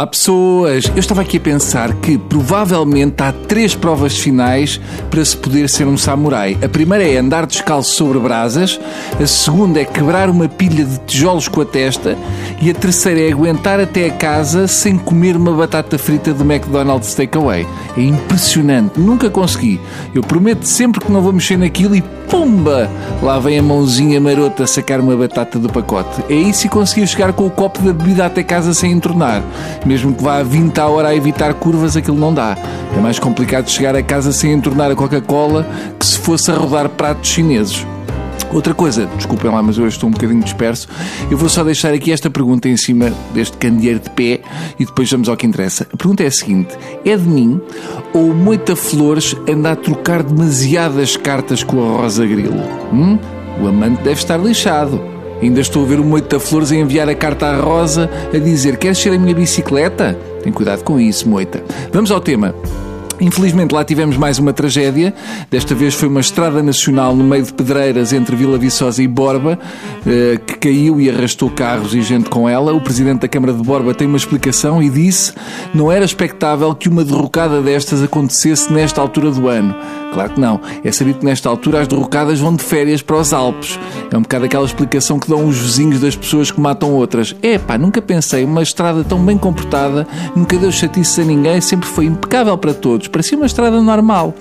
Olá pessoas! Eu estava aqui a pensar que provavelmente há três provas finais para se poder ser um samurai. A primeira é andar descalço sobre brasas, a segunda é quebrar uma pilha de tijolos com a testa e a terceira é aguentar até a casa sem comer uma batata frita do McDonald's Takeaway. É impressionante, nunca consegui. Eu prometo sempre que não vou mexer naquilo e pumba! Lá vem a mãozinha marota a sacar uma batata do pacote. É isso e consegui chegar com o copo da bebida até casa sem entornar. Mesmo que vá a 20 a hora a evitar curvas, aquilo não dá. É mais complicado chegar a casa sem entornar a Coca-Cola que se fosse a rodar pratos chineses. Outra coisa, desculpem lá, mas hoje estou um bocadinho disperso. Eu vou só deixar aqui esta pergunta em cima deste candeeiro de pé e depois vamos ao que interessa. A pergunta é a seguinte: é de mim ou o Moita Flores anda a trocar demasiadas cartas com a Rosa Grilo? Hum? O amante deve estar lixado. Ainda estou a ver o Moita Flores a enviar a carta à Rosa a dizer: Queres ser a minha bicicleta? Tem cuidado com isso, Moita. Vamos ao tema. Infelizmente lá tivemos mais uma tragédia. Desta vez foi uma estrada nacional no meio de pedreiras entre Vila Viçosa e Borba, eh, que caiu e arrastou carros e gente com ela. O presidente da Câmara de Borba tem uma explicação e disse: não era expectável que uma derrocada destas acontecesse nesta altura do ano. Claro que não. É sabido que nesta altura as derrocadas vão de férias para os Alpes. É um bocado aquela explicação que dão os vizinhos das pessoas que matam outras. É pá, nunca pensei, uma estrada tão bem comportada, nunca deu chatice a ninguém, sempre foi impecável para todos. Parecia uma estrada normal.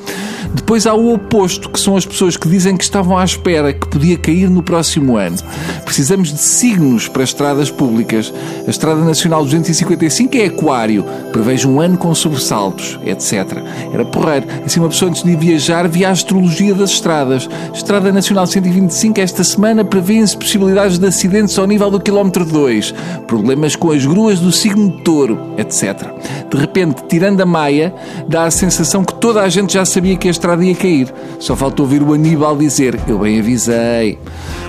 Depois há o oposto, que são as pessoas que dizem que estavam à espera que podia cair no próximo ano. Precisamos de signos para estradas públicas. A Estrada Nacional 255 é aquário, prevejo um ano com sobressaltos, etc. Era porreiro. Assim, uma pessoa antes de viajar via a astrologia das estradas. Estrada Nacional 125, esta semana prevêem-se possibilidades de acidentes ao nível do quilómetro 2, problemas com as gruas do signo de touro, etc. De repente, tirando a maia, dá a sensação que toda a gente já sabia que a estrada ia cair. Só faltou ouvir o Aníbal dizer: Eu bem avisei.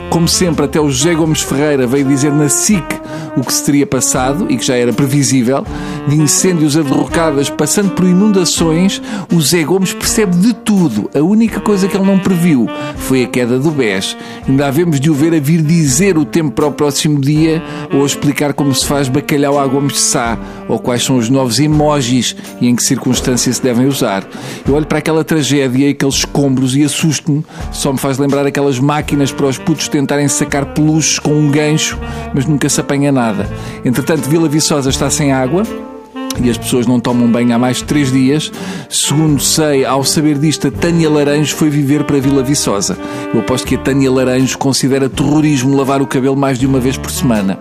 Como sempre, até o José Gomes Ferreira veio dizer na SIC o que se teria passado e que já era previsível, de incêndios a derrocadas passando por inundações, o Zé Gomes percebe de tudo. A única coisa que ele não previu foi a queda do BES. Ainda havemos de o ver a vir dizer o tempo para o próximo dia ou a explicar como se faz bacalhau à Gomes de Sá ou quais são os novos emojis e em que circunstâncias se devem usar. Eu olho para aquela tragédia e aqueles escombros e assusto-me. Só me faz lembrar aquelas máquinas para os putos tentarem sacar peluches com um gancho, mas nunca se apanha nada. Entretanto, Vila Viçosa está sem água e as pessoas não tomam banho há mais de três dias. Segundo sei, ao saber disto, a Tânia Laranjo foi viver para Vila Viçosa. Eu aposto que a Tânia Laranjo considera terrorismo lavar o cabelo mais de uma vez por semana.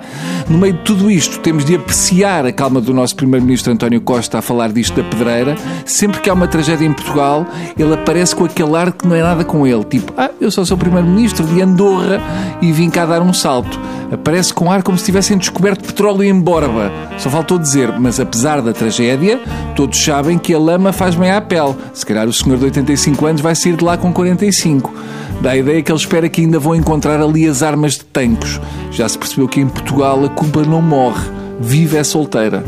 No meio de tudo isto, temos de apreciar a calma do nosso Primeiro-Ministro António Costa a falar disto da pedreira. Sempre que há uma tragédia em Portugal, ele aparece com aquele ar que não é nada com ele. Tipo, ah, eu sou o seu Primeiro-Ministro de Andorra e vim cá dar um salto. Aparece com ar como se tivessem descoberto petróleo em Borba. Só faltou dizer, mas apesar da tragédia, todos sabem que a lama faz bem à pele. Se calhar o senhor de 85 anos vai sair de lá com 45. Dá a ideia que ele espera que ainda vão encontrar ali as armas de tancos. Já se percebeu que em Portugal a culpa não morre. Vive é solteira.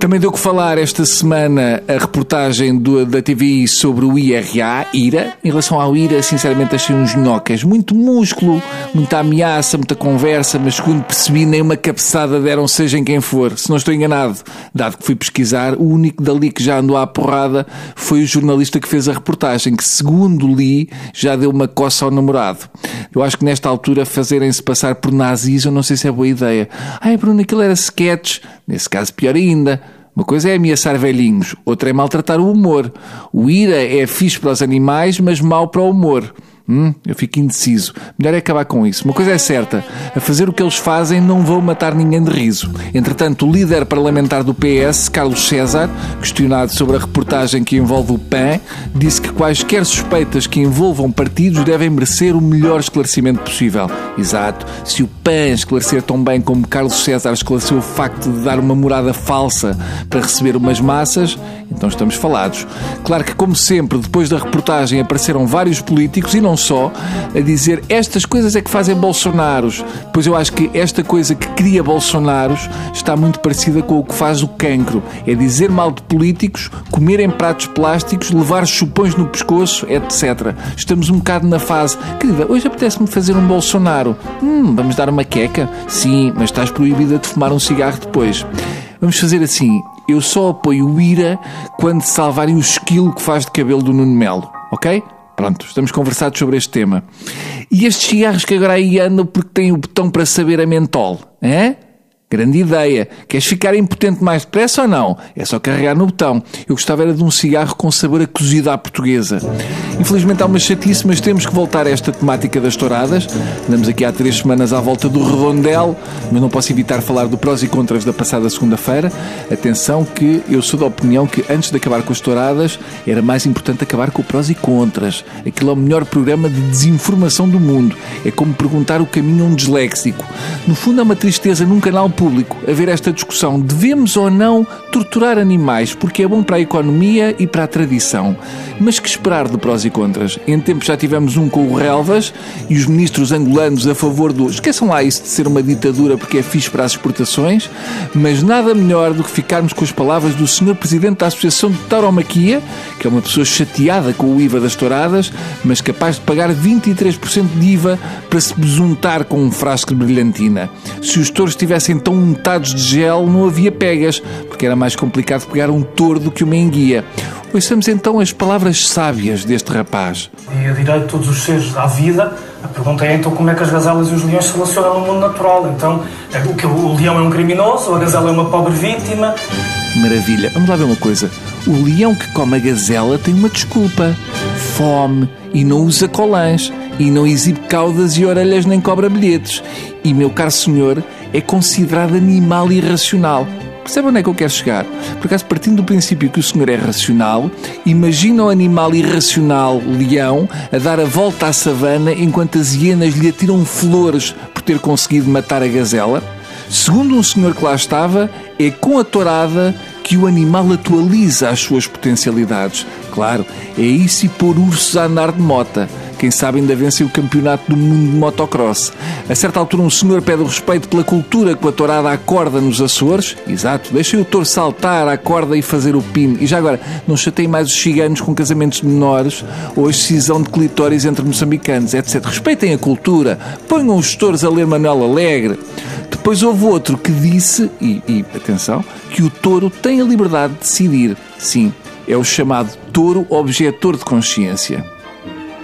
Também deu que falar esta semana a reportagem do, da TVI sobre o IRA, IRA. Em relação ao IRA, sinceramente achei uns nhocas. Muito músculo, muita ameaça, muita conversa, mas segundo percebi, nem uma cabeçada deram, seja em quem for. Se não estou enganado, dado que fui pesquisar, o único dali que já andou à porrada foi o jornalista que fez a reportagem, que segundo li, já deu uma coça ao namorado. Eu acho que nesta altura fazerem-se passar por nazis, eu não sei se é boa ideia. Ai, Bruno, aquilo era sketch. Nesse caso, pior ainda. Uma coisa é ameaçar velhinhos, outra é maltratar o humor. O ira é fixe para os animais, mas mau para o humor. Hum, eu fico indeciso. Melhor é acabar com isso. Uma coisa é certa: a fazer o que eles fazem não vão matar ninguém de riso. Entretanto, o líder parlamentar do PS, Carlos César, questionado sobre a reportagem que envolve o PAN, disse que quaisquer suspeitas que envolvam partidos devem merecer o melhor esclarecimento possível. Exato. Se o PAN esclarecer tão bem como Carlos César esclareceu o facto de dar uma morada falsa para receber umas massas, então estamos falados. Claro que, como sempre, depois da reportagem apareceram vários políticos e não só, a dizer estas coisas é que fazem Bolsonaros. Pois eu acho que esta coisa que cria Bolsonaros está muito parecida com o que faz o cancro. É dizer mal de políticos, comer em pratos plásticos, levar chupões no pescoço, etc. Estamos um bocado na fase. Querida, hoje apetece-me fazer um Bolsonaro. Hum, vamos dar uma queca? Sim, mas estás proibida de fumar um cigarro depois. Vamos fazer assim. Eu só apoio o IRA quando salvarem o esquilo que faz de cabelo do Nuno Melo, ok? Pronto, estamos conversados sobre este tema. E estes cigarros que agora aí andam porque têm o botão para saber a mentol, é? Grande ideia. Queres ficar impotente mais depressa ou não? É só carregar no botão. Eu gostava era de um cigarro com sabor a cozida à portuguesa. Infelizmente há uma chatice, mas temos que voltar a esta temática das touradas. Andamos aqui há três semanas à volta do redondel, mas não posso evitar falar do prós e contras da passada segunda-feira. Atenção que eu sou da opinião que antes de acabar com as touradas era mais importante acabar com o prós e contras. Aquilo é o melhor programa de desinformação do mundo. É como perguntar o caminho a um disléxico. No fundo é uma tristeza num canal público haver esta discussão: devemos ou não torturar animais porque é bom para a economia e para a tradição. Mas que esperar de prós e contras? Em tempo já tivemos um com o Relvas e os ministros angolanos a favor do. Esqueçam lá isso de ser uma ditadura porque é fixe para as exportações, mas nada melhor do que ficarmos com as palavras do Sr. Presidente da Associação de Tauromaquia, que é uma pessoa chateada com o IVA das touradas, mas capaz de pagar 23% de IVA para se besuntar com um frasco de brilhantina. Se os touros tivessem tão untados de gel, não havia pegas, porque era mais complicado pegar um touro do que uma enguia. Ouçamos então as palavras sábias deste rapaz. E a direito de todos os seres à vida. A pergunta é então como é que as gazelas e os leões se relacionam no mundo natural. Então, é o que o leão é um criminoso, a gazela é uma pobre vítima. Maravilha. Vamos lá ver uma coisa. O leão que come a gazela tem uma desculpa. Fome e não usa colãs e não exibe caudas e orelhas nem cobra bilhetes. E, meu caro senhor, é considerado animal irracional. Percebe onde é que eu quero chegar? Por acaso, partindo do princípio que o senhor é racional, imagina o animal irracional, leão, a dar a volta à savana enquanto as hienas lhe atiram flores por ter conseguido matar a gazela? Segundo um senhor que lá estava, é com a tourada que o animal atualiza as suas potencialidades. Claro, é isso e pôr ursos a andar de mota. Quem sabe ainda vence o campeonato do mundo de motocross. A certa altura, um senhor pede o respeito pela cultura com a tourada à corda nos Açores. Exato, deixem o touro saltar à corda e fazer o pino. E já agora, não chateiem mais os ciganos com casamentos menores ou a excisão de clitóris entre moçambicanos, etc. Respeitem a cultura. Ponham os touros a ler Manuel Alegre. Depois houve outro que disse, e, e atenção, que o touro tem a liberdade de decidir. Sim, é o chamado touro objetor de consciência.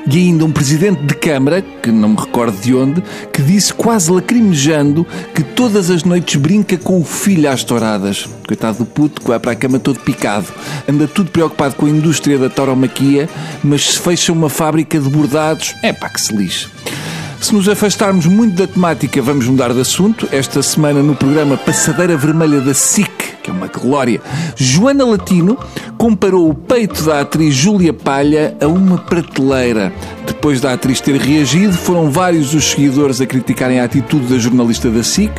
E ainda um presidente de Câmara, que não me recordo de onde, que disse quase lacrimejando que todas as noites brinca com o filho às touradas. Coitado do puto que vai para a cama todo picado. Anda tudo preocupado com a indústria da tauromaquia, mas se fecha uma fábrica de bordados, é pá que se lixe. Se nos afastarmos muito da temática, vamos mudar de assunto. Esta semana, no programa Passadeira Vermelha da SIC, que é uma glória, Joana Latino comparou o peito da atriz Júlia Palha a uma prateleira. Depois da atriz ter reagido, foram vários os seguidores a criticarem a atitude da jornalista da SIC.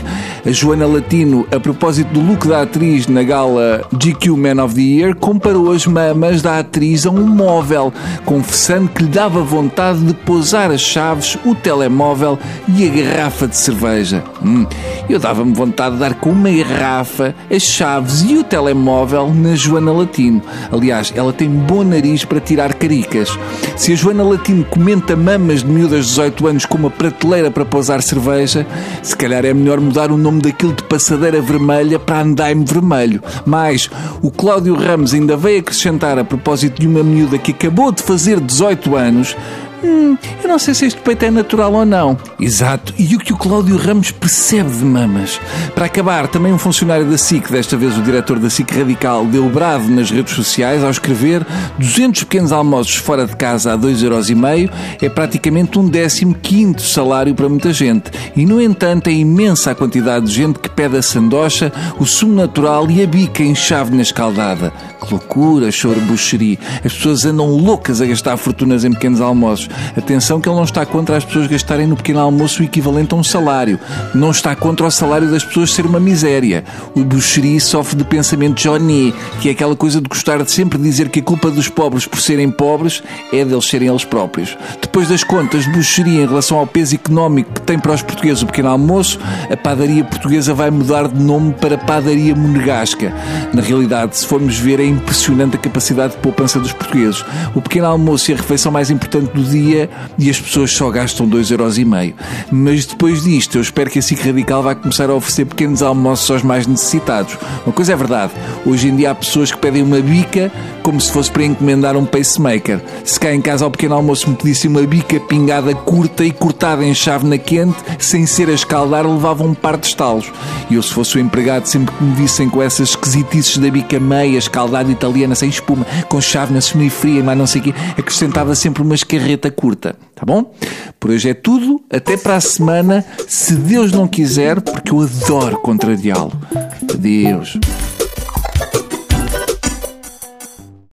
A Joana Latino, a propósito do look da atriz na gala GQ Man of the Year, comparou as mamas da atriz a um móvel, confessando que lhe dava vontade de pousar as chaves, o telemóvel e a garrafa de cerveja. Hum, eu dava-me vontade de dar com uma garrafa, as chaves e o telemóvel na Joana Latino. Aliás, ela tem bom nariz para tirar caricas. Se a Joana Latino comenta mamas de miúdas de 18 anos com uma prateleira para pousar cerveja, se calhar é melhor mudar o nome daquilo de passadeira vermelha para andaime vermelho. Mas o Cláudio Ramos ainda veio acrescentar a propósito de uma miúda que acabou de fazer 18 anos Hum, eu não sei se este peito é natural ou não. Exato. E o que o Cláudio Ramos percebe de mamas? Para acabar, também um funcionário da SIC, desta vez o diretor da SIC Radical, deu bravo nas redes sociais ao escrever 200 pequenos almoços fora de casa a 2,5€ é praticamente um décimo quinto salário para muita gente. E, no entanto, é imensa a quantidade de gente que pede a sandocha, o sumo natural e a bica em chave na escaldada. Que loucura, choro. As pessoas andam loucas a gastar fortunas em pequenos almoços. Atenção que ele não está contra as pessoas gastarem no pequeno almoço o equivalente a um salário. Não está contra o salário das pessoas ser uma miséria. O buxeri sofre de pensamento Johnny, que é aquela coisa de gostar de sempre dizer que a culpa dos pobres por serem pobres é deles serem eles próprios. Depois das contas de buxeri em relação ao peso económico que tem para os portugueses o pequeno almoço, a padaria portuguesa vai mudar de nome para padaria monegasca. Na realidade, se formos ver, é impressionante a capacidade de poupança dos portugueses. O pequeno almoço e a refeição mais importante do dia dia e as pessoas só gastam 2,5€. Mas depois disto, eu espero que a SIC Radical vai começar a oferecer pequenos almoços aos mais necessitados. Uma coisa é verdade, hoje em dia há pessoas que pedem uma bica como se fosse para encomendar um pacemaker. Se cá em casa ao pequeno almoço me pedisse uma bica pingada curta e cortada em chave na quente, sem ser a escaldar, levava um par de estalos. E eu, se fosse o empregado, sempre que me vissem com essas esquisitices da bica meia, escaldada italiana, sem espuma, com chave na semifria e mais não sei o quê, acrescentava sempre uma curta. Tá bom? Por hoje é tudo. Até para a semana, se Deus não quiser, porque eu adoro contrariá-lo. Adeus.